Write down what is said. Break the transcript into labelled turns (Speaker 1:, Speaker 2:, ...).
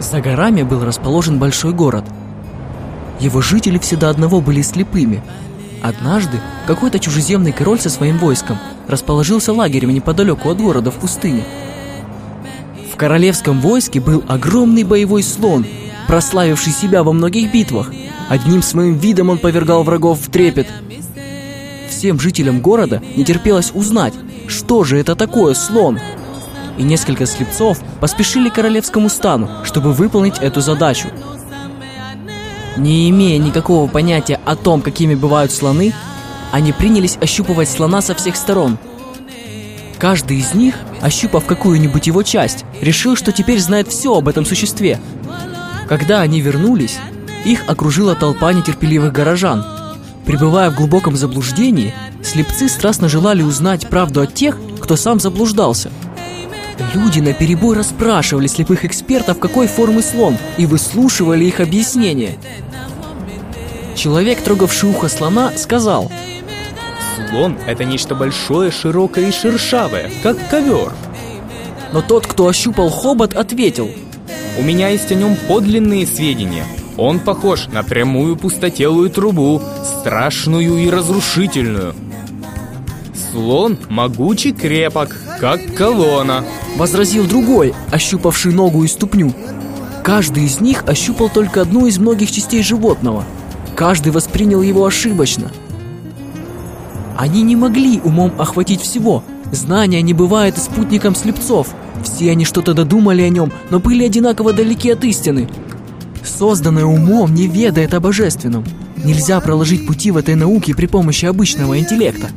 Speaker 1: За горами был расположен большой город. Его жители все до одного были слепыми. Однажды какой-то чужеземный король со своим войском расположился лагерем неподалеку от города в пустыне. В королевском войске был огромный боевой слон, прославивший себя во многих битвах. Одним своим видом он повергал врагов в трепет. Всем жителям города не терпелось узнать, что же это такое слон. И несколько слепцов поспешили к королевскому стану, чтобы выполнить эту задачу. Не имея никакого понятия о том, какими бывают слоны, они принялись ощупывать слона со всех сторон. Каждый из них, ощупав какую-нибудь его часть, решил, что теперь знает все об этом существе. Когда они вернулись, их окружила толпа нетерпеливых горожан. Пребывая в глубоком заблуждении, слепцы страстно желали узнать правду от тех, кто сам заблуждался. Люди на перебой расспрашивали слепых экспертов, какой формы слон, и выслушивали их объяснения. Человек, трогавший ухо слона, сказал
Speaker 2: Слон – это нечто большое, широкое и шершавое, как ковер.
Speaker 1: Но тот, кто ощупал хобот, ответил
Speaker 2: У меня есть о нем подлинные сведения. Он похож на прямую пустотелую трубу, страшную и разрушительную. Слон могучий крепок, как колонна.
Speaker 1: Возразил другой, ощупавший ногу и ступню. Каждый из них ощупал только одну из многих частей животного. Каждый воспринял его ошибочно. Они не могли умом охватить всего. Знания не бывает спутником слепцов. Все они что-то додумали о нем, но были одинаково далеки от истины. Созданное умом не ведает о божественном. Нельзя проложить пути в этой науке при помощи обычного интеллекта.